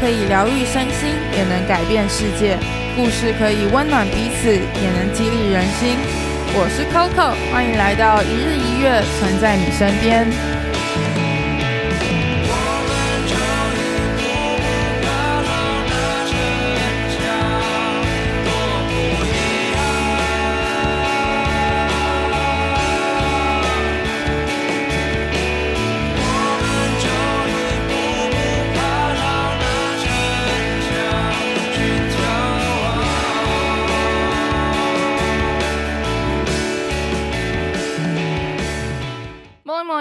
可以疗愈身心，也能改变世界；故事可以温暖彼此，也能激励人心。我是 Coco，欢迎来到一日一月，存在你身边。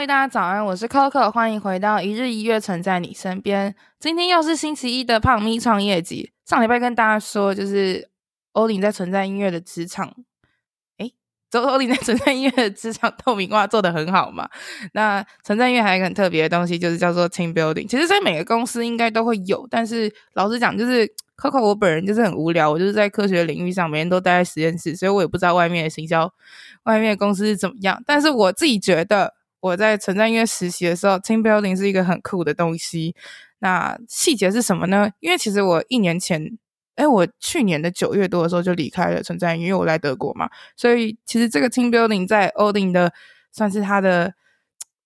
大家早安，我是 Coco，欢迎回到一日一月，存在你身边。今天又是星期一的胖咪创业集。上礼拜跟大家说，就是欧林在存在音乐的职场，诶，周欧林在存在音乐的职场透明化做得很好嘛。那存在音乐还有一个很特别的东西，就是叫做 team building。其实，在每个公司应该都会有，但是老实讲，就是 Coco 我本人就是很无聊，我就是在科学领域上每天都待在实验室，所以我也不知道外面的行销、外面的公司是怎么样。但是我自己觉得。我在存在音乐实习的时候，team building 是一个很酷的东西。那细节是什么呢？因为其实我一年前，哎，我去年的九月多的时候就离开了存在，因为我来德国嘛。所以其实这个 team building 在欧林的算是它的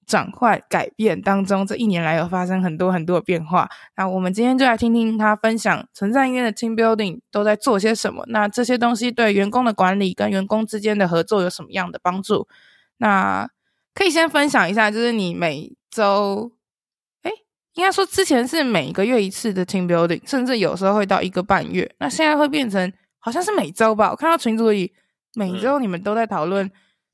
转换改变当中，这一年来有发生很多很多的变化。那我们今天就来听听他分享存在音乐的 team building 都在做些什么。那这些东西对员工的管理跟员工之间的合作有什么样的帮助？那可以先分享一下，就是你每周，哎，应该说之前是每个月一次的 team building，甚至有时候会到一个半月。那现在会变成好像是每周吧？我看到群组里每周你们都在讨论，嗯、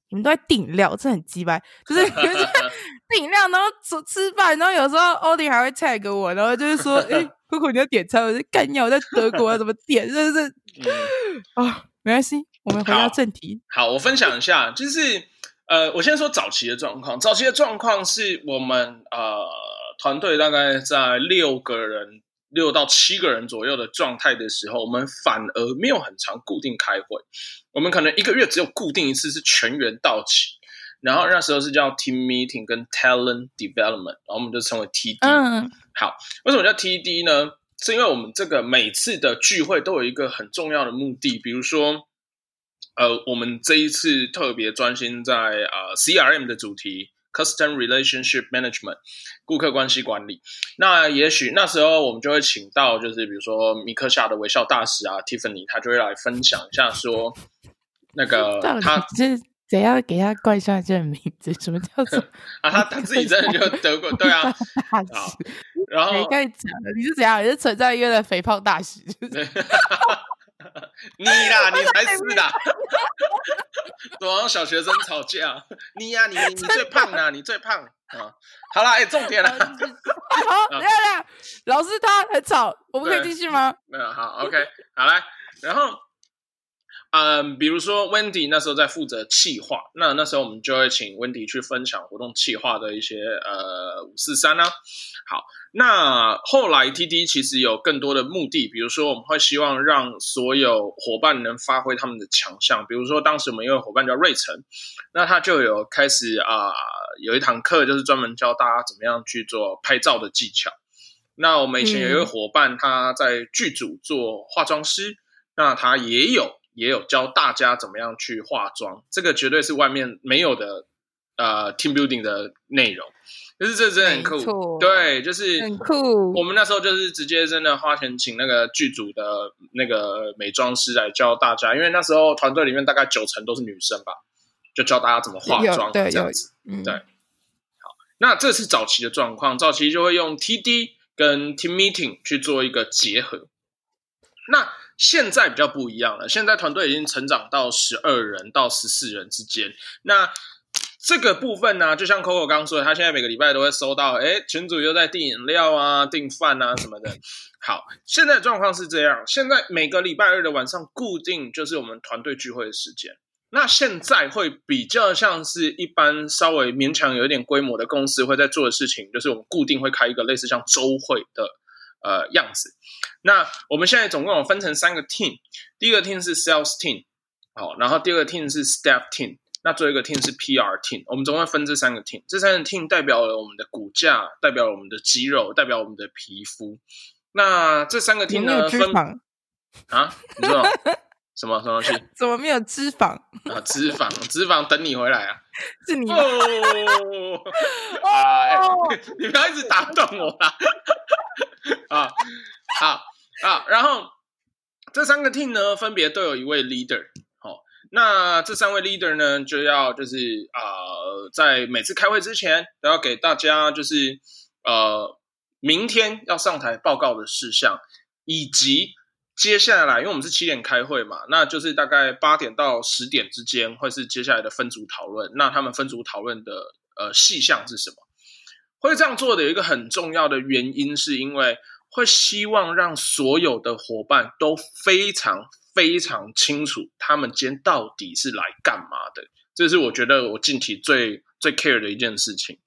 你们都在订料，这很鸡掰，就是你们在 订料，然后吃吃饭，然后有时候欧弟还会 tag 我，然后就是说，哎，Coco 你要点餐，我在干尿，我在德国要怎么点？真的是，啊、哦，没关系，我们回到正题。好，好，我分享一下，就是。呃，我先说早期的状况。早期的状况是我们呃团队大概在六个人、六到七个人左右的状态的时候，我们反而没有很常固定开会。我们可能一个月只有固定一次是全员到齐，然后那时候是叫 team meeting 跟 talent development，然后我们就称为 TD。嗯，好，为什么叫 TD 呢？是因为我们这个每次的聚会都有一个很重要的目的，比如说。呃，我们这一次特别专心在呃 CRM 的主题，Customer Relationship Management，顾客关系管理。那也许那时候我们就会请到，就是比如说米克夏的微笑大使啊，Tiffany，他就会来分享一下说，那个 他是怎样给他冠上这个名字？什么叫做 啊？他他自己真的就德国对啊，好，然后你刚才讲的你是怎样？你是存在一个的肥胖大使？你啦，你才是啦！怎么小学生吵架？你呀、啊，你你最胖啦，你最胖啊！好啦，哎、欸，重点了。好，等下等下，老师他很吵，我们可以继续吗？没有，好，OK，好来，然后。嗯，比如说 Wendy 那时候在负责企划，那那时候我们就会请 Wendy 去分享活动企划的一些呃五四三啊。好，那后来 TD 其实有更多的目的，比如说我们会希望让所有伙伴能发挥他们的强项，比如说当时我们有一位伙伴叫瑞成，那他就有开始啊、呃、有一堂课就是专门教大家怎么样去做拍照的技巧。那我们以前有一位伙伴他在剧组做化妆师，嗯、那他也有。也有教大家怎么样去化妆，这个绝对是外面没有的，呃，team building 的内容，就是这真的很酷，对，就是很酷。我们那时候就是直接真的花钱请那个剧组的那个美妆师来教大家，因为那时候团队里面大概九成都是女生吧，就教大家怎么化妆，这样子，嗯、对。好，那这是早期的状况，早期就会用 TD 跟 team meeting 去做一个结合，那。现在比较不一样了，现在团队已经成长到十二人到十四人之间。那这个部分呢，就像 Coco 刚刚说的，他现在每个礼拜都会收到，哎，群主又在订饮料啊、订饭啊什么的。好，现在状况是这样，现在每个礼拜二的晚上固定就是我们团队聚会的时间。那现在会比较像是一般稍微勉强有一点规模的公司会在做的事情，就是我们固定会开一个类似像周会的。呃，样子。那我们现在总共有分成三个 team，第一个 team 是 sales team，好，然后第二个 team 是 staff team，那最后一个 team 是 PR team。我们总共分这三个 team，这三个 team 代表了我们的骨架，代表了我们的肌肉，代表我们的皮肤。那这三个 team 呢？分啊？你说什么什么东西？怎么没有脂肪啊？脂肪，脂肪等你回来啊！是你哦，啊！你不要一直打断我啦！啊，好啊，然后这三个 team 呢，分别都有一位 leader。好，那这三位 leader 呢，就要就是啊、在每次开会之前，都要给大家就是呃，明天要上台报告的事项，以及。接下来，因为我们是七点开会嘛，那就是大概八点到十点之间会是接下来的分组讨论。那他们分组讨论的呃细项是什么？会这样做的有一个很重要的原因，是因为会希望让所有的伙伴都非常非常清楚他们今天到底是来干嘛的。这是我觉得我近期最最 care 的一件事情。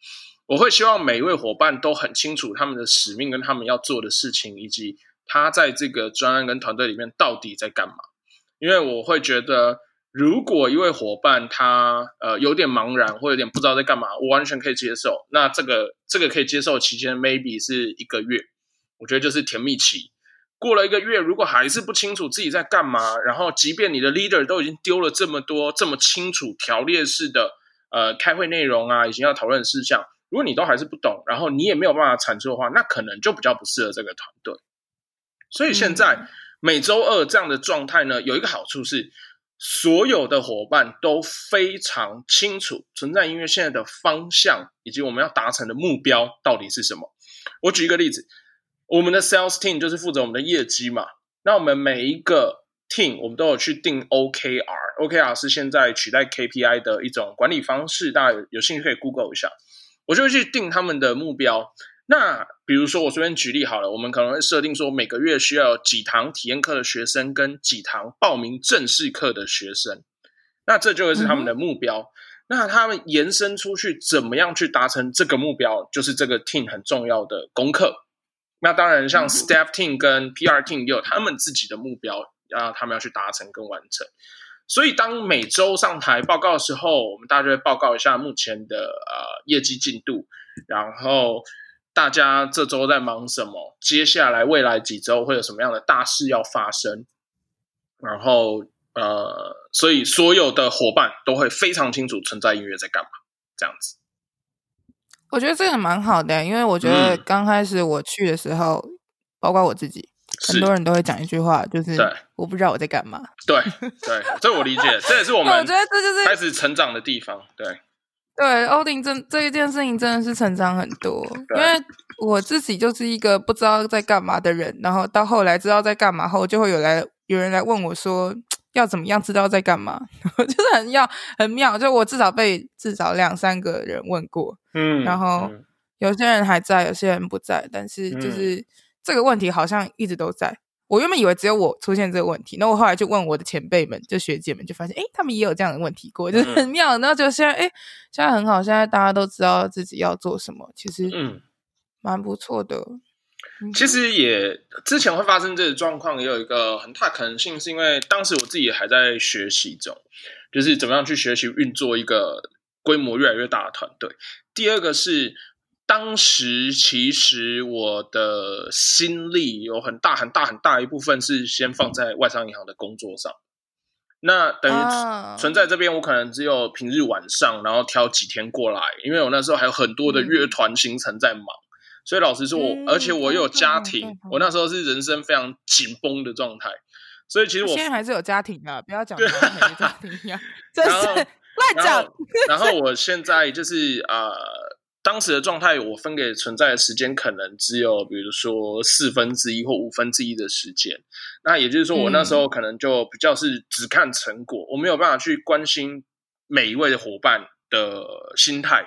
我会希望每一位伙伴都很清楚他们的使命跟他们要做的事情，以及。他在这个专案跟团队里面到底在干嘛？因为我会觉得，如果一位伙伴他呃有点茫然或有点不知道在干嘛，我完全可以接受。那这个这个可以接受期间，maybe 是一个月，我觉得就是甜蜜期。过了一个月，如果还是不清楚自己在干嘛，然后即便你的 leader 都已经丢了这么多这么清楚条列式的呃开会内容啊，已经要讨论的事项，如果你都还是不懂，然后你也没有办法产出的话，那可能就比较不适合这个团队。所以现在每周二这样的状态呢，有一个好处是，所有的伙伴都非常清楚存在音乐现在的方向，以及我们要达成的目标到底是什么。我举一个例子，我们的 sales team 就是负责我们的业绩嘛。那我们每一个 team 我们都有去定 OKR，OKR 是现在取代 KPI 的一种管理方式，大家有有兴趣可以 Google 一下。我就会去定他们的目标。那比如说，我随便举例好了，我们可能会设定说，每个月需要有几堂体验课的学生跟几堂报名正式课的学生，那这就会是他们的目标。嗯、那他们延伸出去，怎么样去达成这个目标，就是这个 team 很重要的功课。那当然，像 staff team 跟 PR team 也有他们自己的目标，啊他们要去达成跟完成。所以，当每周上台报告的时候，我们大家就会报告一下目前的呃业绩进度，然后。大家这周在忙什么？接下来未来几周会有什么样的大事要发生？然后，呃，所以所有的伙伴都会非常清楚存在音乐在干嘛。这样子，我觉得这个蛮好的，因为我觉得刚开始我去的时候，嗯、包括我自己，很多人都会讲一句话，就是我不知道我在干嘛。对对，这我理解，这也是我们 我觉得这就是开始成长的地方。对。对，欧丁真这一件事情真的是成长很多，因为我自己就是一个不知道在干嘛的人，然后到后来知道在干嘛后，就会有来有人来问我说要怎么样知道在干嘛，就是很要很妙，就我至少被至少两三个人问过，嗯，然后有些人还在，有些人不在，但是就是这个问题好像一直都在。我原本以为只有我出现这个问题，那我后来就问我的前辈们，就学姐们，就发现，诶，他们也有这样的问题过，就是很妙。然后就现在，诶，现在很好，现在大家都知道自己要做什么，其实，嗯，蛮不错的。其实也之前会发生这个状况，也有一个很大可能性，是因为当时我自己也还在学习中，就是怎么样去学习运作一个规模越来越大的团队。第二个是。当时其实我的心力有很大很大很大一部分是先放在外商银行的工作上，那等于存在这边，我可能只有平日晚上，然后挑几天过来，因为我那时候还有很多的乐团行程在忙，所以老实说我，我而且我又有家庭，我那时候是人生非常紧绷的状态，所以其实我现在还是有家庭的，不要讲没家庭一样，真是乱讲。然后我现在就是呃。当时的状态，我分给存在的时间可能只有，比如说四分之一或五分之一的时间。那也就是说，我那时候可能就比较是只看成果，嗯、我没有办法去关心每一位的伙伴的心态，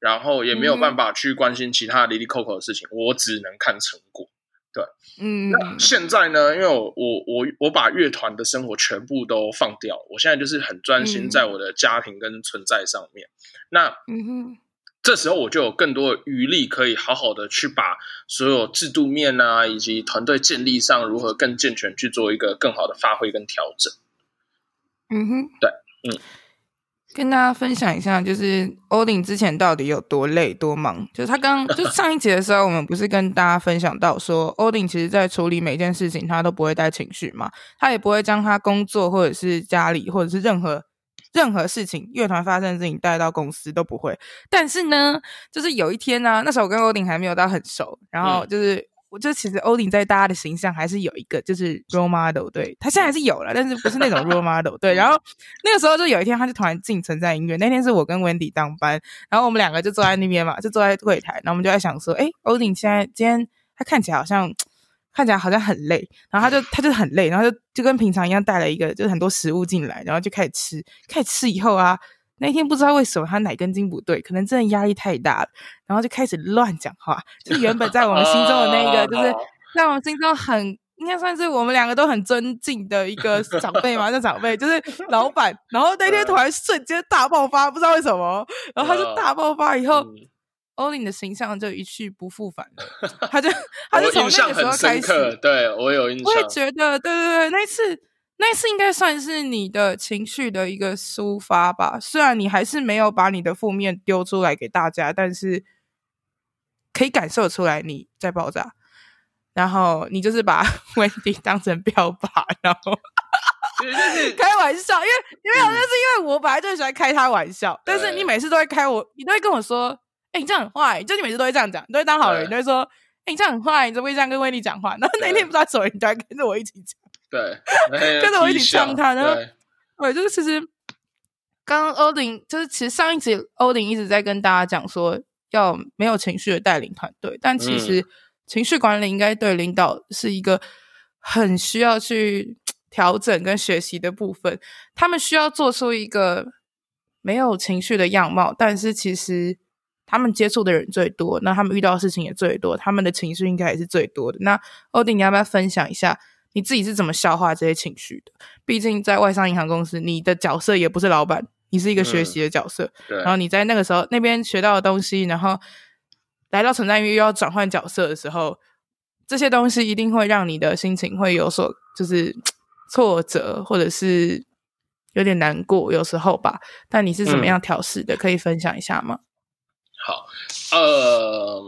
然后也没有办法去关心其他哩哩扣扣的事情，我只能看成果。对，嗯。那现在呢？因为我我我我把乐团的生活全部都放掉，我现在就是很专心在我的家庭跟存在上面。嗯、那，嗯哼。这时候我就有更多的余力，可以好好的去把所有制度面啊，以及团队建立上如何更健全去做一个更好的发挥跟调整。嗯哼，对，嗯，跟大家分享一下，就是欧林之前到底有多累多忙。就是他刚 就上一集的时候，我们不是跟大家分享到说，欧林其实在处理每件事情，他都不会带情绪嘛，他也不会将他工作或者是家里或者是任何任何事情乐团发生的事情带到公司都不会。但是呢，就是有一天呢、啊，那时候我跟欧顶还没有到很熟，然后就是。嗯我就其实欧林在大家的形象还是有一个，就是 role model，对，他现在还是有了，但是不是那种 role model，对。然后那个时候就有一天，他就突然进存在音乐。那天是我跟 Wendy 当班，然后我们两个就坐在那边嘛，就坐在柜台，然后我们就在想说，哎，欧林现在今天他看起来好像看起来好像很累，然后他就他就很累，然后就就跟平常一样带了一个就是很多食物进来，然后就开始吃，开始吃以后啊。那天不知道为什么他哪根筋不对，可能真的压力太大了，然后就开始乱讲话。就原本在我们心中的那个，就是在我们心中很应该算是我们两个都很尊敬的一个长辈嘛，那长辈就是老板。然后那天突然瞬间大爆发，不知道为什么，然后他就大爆发以后，欧林的形象就一去不复返了。他就 他就从那个时候开始，对我有印象，我也觉得，对对对，那一次。那一次应该算是你的情绪的一个抒发吧，虽然你还是没有把你的负面丢出来给大家，但是可以感受出来你在爆炸。然后你就是把 Wendy 当成标靶，然后 开玩笑，因为因为好像是因为我本来就喜欢开他玩笑，但是你每次都会开我，你都会跟我说：“哎、欸，你这样很坏。”就你每次都会这样讲，你都会当好人，你都会说：“哎、欸，你这样很坏。”你怎么会这样跟 Wendy 讲话？然后那天不知道什么，你都会跟着我一起讲。对，跟着我一起唱他，然后，对，就是其实刚刚欧林，就是其实上一集欧林一直在跟大家讲说，要没有情绪的带领团队，但其实情绪管理应该对领导是一个很需要去调整跟学习的部分。他们需要做出一个没有情绪的样貌，但是其实他们接触的人最多，那他们遇到的事情也最多，他们的情绪应该也是最多的。那欧弟，你要不要分享一下？你自己是怎么消化这些情绪的？毕竟在外商银行公司，你的角色也不是老板，你是一个学习的角色。嗯、然后你在那个时候那边学到的东西，然后来到存在音乐又要转换角色的时候，这些东西一定会让你的心情会有所就是挫折，或者是有点难过，有时候吧。但你是怎么样调试的？嗯、可以分享一下吗？好，呃。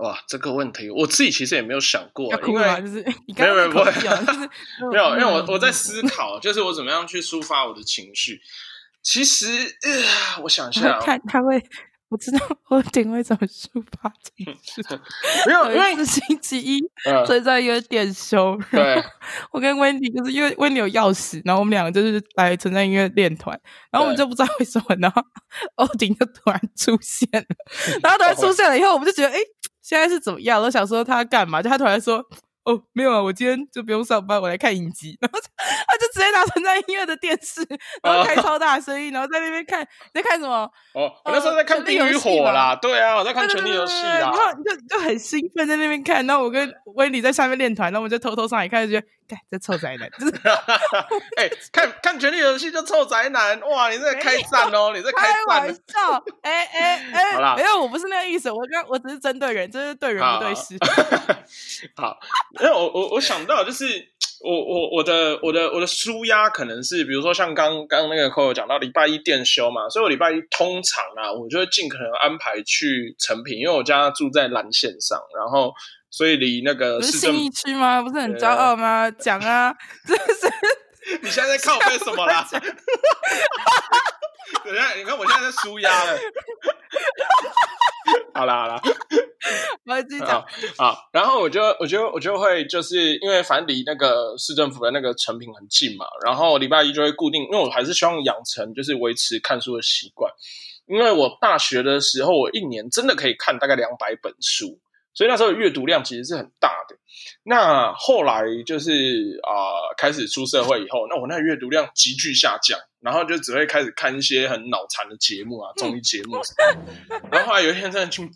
哇，这个问题我自己其实也没有想过，因为就是没有没有没有，没有，因为我我在思考，就是我怎么样去抒发我的情绪。其实，呃，我想一下，看他会，我知道 我顶会怎么抒发情绪。没有，因为是星期一，所以在一个店休。对，我跟 Wendy 就是因为 Wendy 有钥匙，然后我们两个就是来存在音乐练团，然后我们就不知道为什么，然后欧丁就突然出现了，然后突然出现了以后，我们就觉得，哎。现在是怎么样？我想说他干嘛？就他突然说：“哦，没有啊，我今天就不用上班，我来看影集。”然后他就直接拿存在音乐的电视，然后开超大声音，然后在那边看，在看什么？哦，我那时候在看《冰与火》啦。对啊，我在看《权力游戏》啦。然后就就很兴奋在那边看，然后我跟威尼在下面练团，然后我们就偷偷上来看，就觉得。看这臭宅男，就 是哎，看看《权力游戏》就臭宅男，哇！你在开战哦，你在开玩笑，哎哎哎，好啦，没有，我不是那个意思，我刚我只是针对人，就是对人不对事。好，因为我我我想到就是我我我的我的我的舒压可能是，比如说像刚刚那个 Coco 讲到礼拜一店休嘛，所以我礼拜一通常啊，我就会尽可能安排去成品，因为我家住在蓝线上，然后。所以离那个是信义区吗？不是很骄傲吗？讲啊，这是 你现在在靠背什么啦？等下，你看我现在在舒压了。好 啦好啦，我继续讲。好，然后我就我就我就会就是因为反正离那个市政府的那个成品很近嘛，然后礼拜一就会固定，因为我还是希望养成就是维持看书的习惯。因为我大学的时候，我一年真的可以看大概两百本书。所以那时候阅读量其实是很大的。那后来就是啊、呃，开始出社会以后，那我那阅读量急剧下降，然后就只会开始看一些很脑残的节目啊，综艺节目什么。然后后来有一天真的惊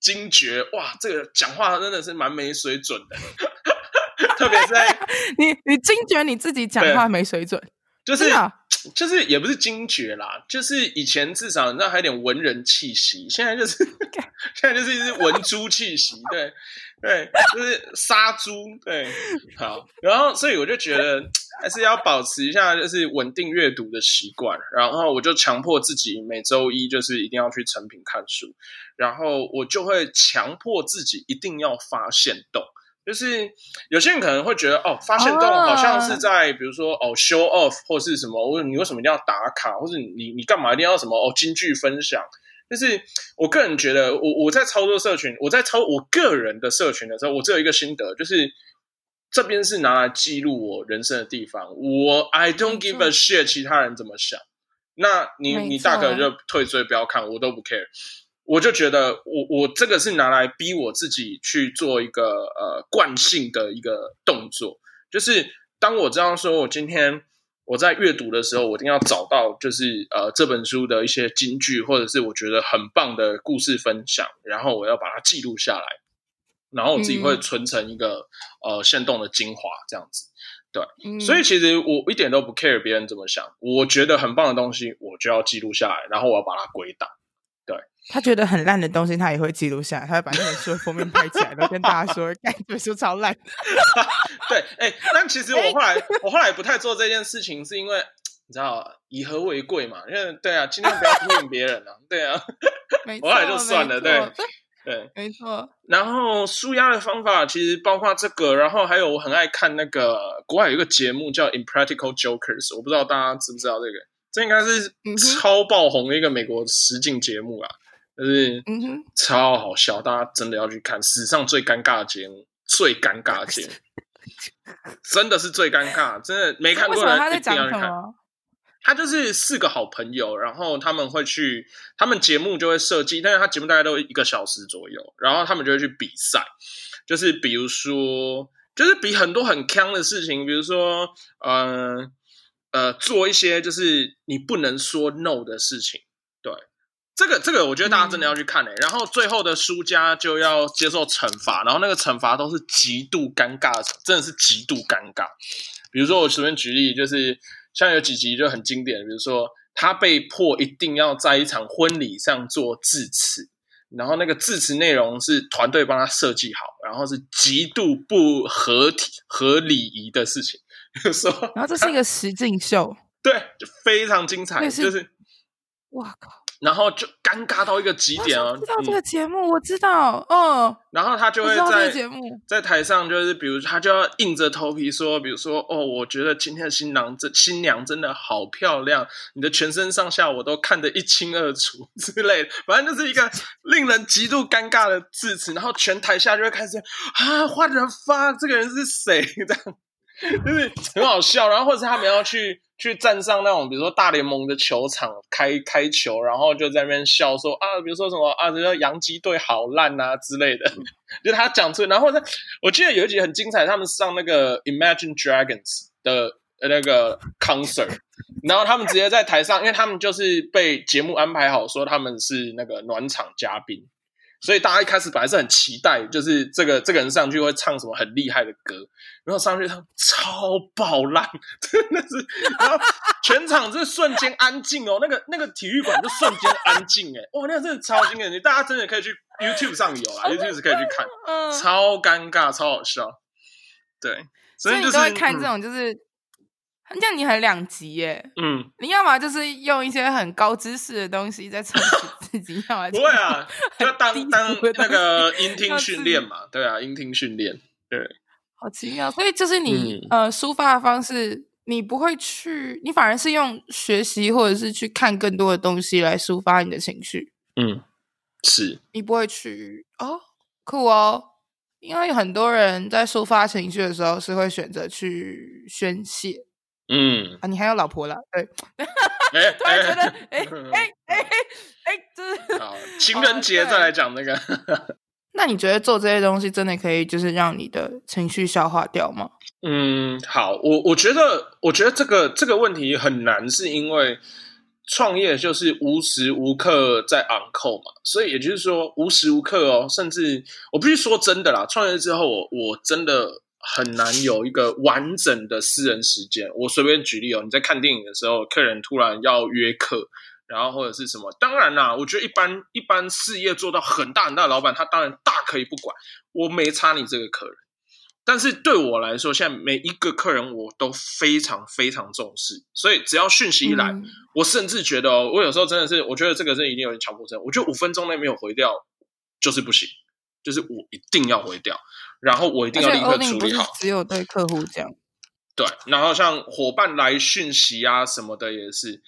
惊觉，哇，这个讲话真的是蛮没水准的。特别是在 你你惊觉你自己讲话没水准，就是。就是也不是惊觉啦，就是以前至少你知道还有点文人气息，现在就是现在就是一只文猪气息，对对，就是杀猪，对，好，然后所以我就觉得还是要保持一下就是稳定阅读的习惯。然后我就强迫自己每周一就是一定要去成品看书，然后我就会强迫自己一定要发现动。就是有些人可能会觉得哦，发现动好像是在比如说哦 show off 或是什么，或者你为什么一定要打卡，或者你你干嘛一定要什么哦金句分享？就是我个人觉得，我我在操作社群，我在操我个人的社群的时候，我只有一个心得，就是这边是拿来记录我人生的地方。我 I don't give a shit，其他人怎么想？那你你大可就退追不要看，我都不 care。我就觉得我我这个是拿来逼我自己去做一个呃惯性的一个动作，就是当我这样说，我今天。我在阅读的时候，我一定要找到就是呃这本书的一些金句，或者是我觉得很棒的故事分享，然后我要把它记录下来，然后我自己会存成一个、嗯、呃现动的精华这样子。对、嗯，所以其实我一点都不 care 别人怎么想，我觉得很棒的东西，我就要记录下来，然后我要把它归档。对，他觉得很烂的东西，他也会记录下来，他会把那本书的封面拍起来，然后跟大家说：“哎，这本书超烂。”对，哎、欸，但其实我后来，欸、我后来不太做这件事情，是因为你知道以和为贵嘛？因为对啊，尽量不要批评别人啊。对啊，我后来就算了。对 对，没错。然后舒压的方法其实包括这个，然后还有我很爱看那个国外有一个节目叫《Impractical Jokers》，我不知道大家知不知道这个。这应该是超爆红的一个美国实境节目啊，就是超好笑，大家真的要去看。史上最尴尬的节目，最尴尬的节目，真的是最尴尬，真的没看过的人一定要去看。他就是四个好朋友，然后他们会去，他们节目就会设计，但是他节目大概都一个小时左右，然后他们就会去比赛，就是比如说，就是比很多很坑的事情，比如说，嗯、呃。呃，做一些就是你不能说 no 的事情，对，这个这个我觉得大家真的要去看诶、欸嗯。然后最后的输家就要接受惩罚，然后那个惩罚都是极度尴尬的，真的是极度尴尬。比如说我随便举例，就是像有几集就很经典，比如说他被迫一定要在一场婚礼上做致辞，然后那个致辞内容是团队帮他设计好，然后是极度不合体合礼仪的事情。说，然后这是一个实境秀，对，就非常精彩，是就是，哇靠，然后就尴尬到一个极点哦。知道这个节目，嗯、我知道，嗯，然后他就会在节目在台上，就是比如他就要硬着头皮说，比如说哦，我觉得今天的新郎这新娘真的好漂亮，你的全身上下我都看得一清二楚 之类的，反正就是一个令人极度尴尬的致辞，然后全台下就会开始啊，what the fuck，这个人是谁这样。就是很好笑，然后或者是他们要去去站上那种，比如说大联盟的球场开开球，然后就在那边笑说啊，比如说什么啊，比如说洋基队好烂啊之类的，就他讲出，然后呢，我记得有一集很精彩，他们上那个 Imagine Dragons 的那个 concert，然后他们直接在台上，因为他们就是被节目安排好，说他们是那个暖场嘉宾。所以大家一开始本来是很期待，就是这个这个人上去会唱什么很厉害的歌，然后上去唱超爆烂，真的是，然后全场是瞬间安静哦，那个那个体育馆就瞬间安静哎，哇，那个真的超惊人，你大家真的可以去 YouTube 上有啊，YouTube 是可以去看，超尴尬，超好笑，对，所以就是看这种就是。嗯这样你很两极耶，嗯，你要么就是用一些很高知识的东西在测试自己，要么不会啊，就当当那个音听训练嘛，对啊，音听训练，对，好奇妙。所以就是你、嗯、呃抒发的方式，你不会去，你反而是用学习或者是去看更多的东西来抒发你的情绪，嗯，是，你不会去哦，酷哦，因为很多人在抒发情绪的时候是会选择去宣泄。嗯啊，你还有老婆了，对，欸 突然觉得，哎哎哎哎，就是 好情人节再来讲那个。那你觉得做这些东西真的可以，就是让你的情绪消化掉吗？嗯，好，我我觉得，我觉得这个这个问题很难，是因为创业就是无时无刻在 on call 嘛，所以也就是说无时无刻哦，甚至我必须说真的啦，创业之后我我真的。很难有一个完整的私人时间。我随便举例哦，你在看电影的时候，客人突然要约客，然后或者是什么，当然啦，我觉得一般一般事业做到很大很大的老板，他当然大可以不管，我没差你这个客人。但是对我来说，现在每一个客人我都非常非常重视，所以只要讯息一来，嗯、我甚至觉得、哦，我有时候真的是，我觉得这个是一定有点强迫症。我觉得五分钟内没有回掉就是不行，就是我一定要回掉，然后我一定要立刻处理好。只有对客户这样。对，然后像伙伴来讯息啊什么的也是。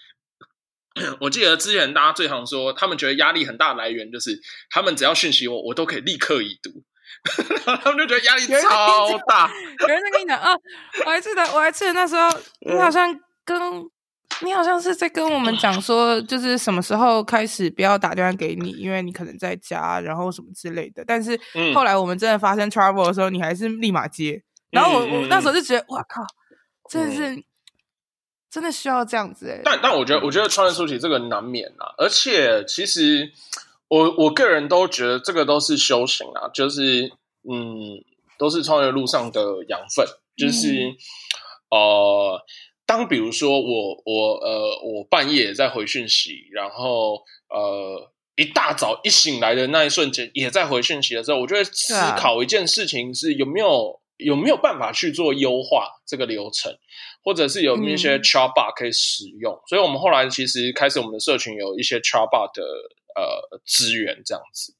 我记得之前大家最常说，他们觉得压力很大的来源就是他们只要讯息我，我都可以立刻已读。然后他们就觉得压力超大。有人在跟你讲啊，我还记得，我还记得那时候，你好像跟你好像是在跟我们讲说，就是什么时候开始不要打电话给你，因为你可能在家，然后什么之类的。但是后来我们真的发生 trouble 的时候，你还是立马接。然后我我那时候就觉得，哇靠，真的是真的需要这样子诶。但但我觉得，我觉得创业初期这个难免啊，而且其实。我我个人都觉得这个都是修行啊，就是嗯，都是创业路上的养分。就是、嗯、呃，当比如说我我呃我半夜在回讯息，然后呃一大早一醒来的那一瞬间也在回讯息的时候，我就会思考一件事情是有没有有没有办法去做优化这个流程，或者是有一些 chatbot 可以使用。嗯、所以我们后来其实开始我们的社群有一些 chatbot 的。呃，资源这样子，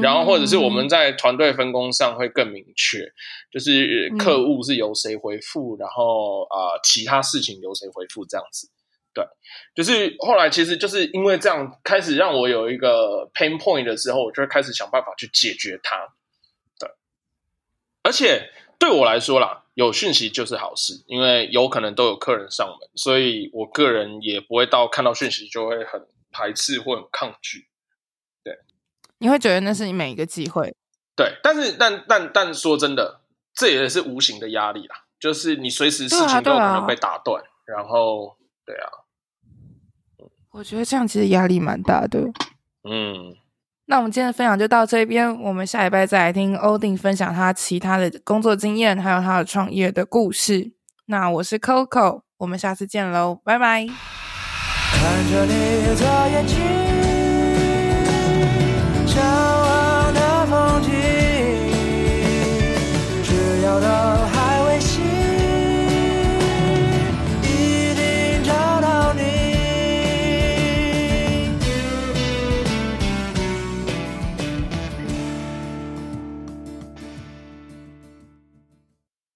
然后或者是我们在团队分工上会更明确，嗯、就是客户是由谁回复，嗯、然后啊、呃，其他事情由谁回复这样子。对，就是后来其实就是因为这样，开始让我有一个 pain point 的时候，我就会开始想办法去解决它。对，而且对我来说啦，有讯息就是好事，因为有可能都有客人上门，所以我个人也不会到看到讯息就会很排斥或很抗拒。你会觉得那是你每一个机会，对，但是但但但说真的，这也是无形的压力啦，就是你随时事情都有可能被打断，啊啊，然后对啊，我觉得这样其实压力蛮大的。嗯，那我们今天的分享就到这边，我们下礼拜再来听欧丁分享他其他的工作经验，还有他的创业的故事。那我是 Coco，我们下次见喽，拜拜。看着你的眼睛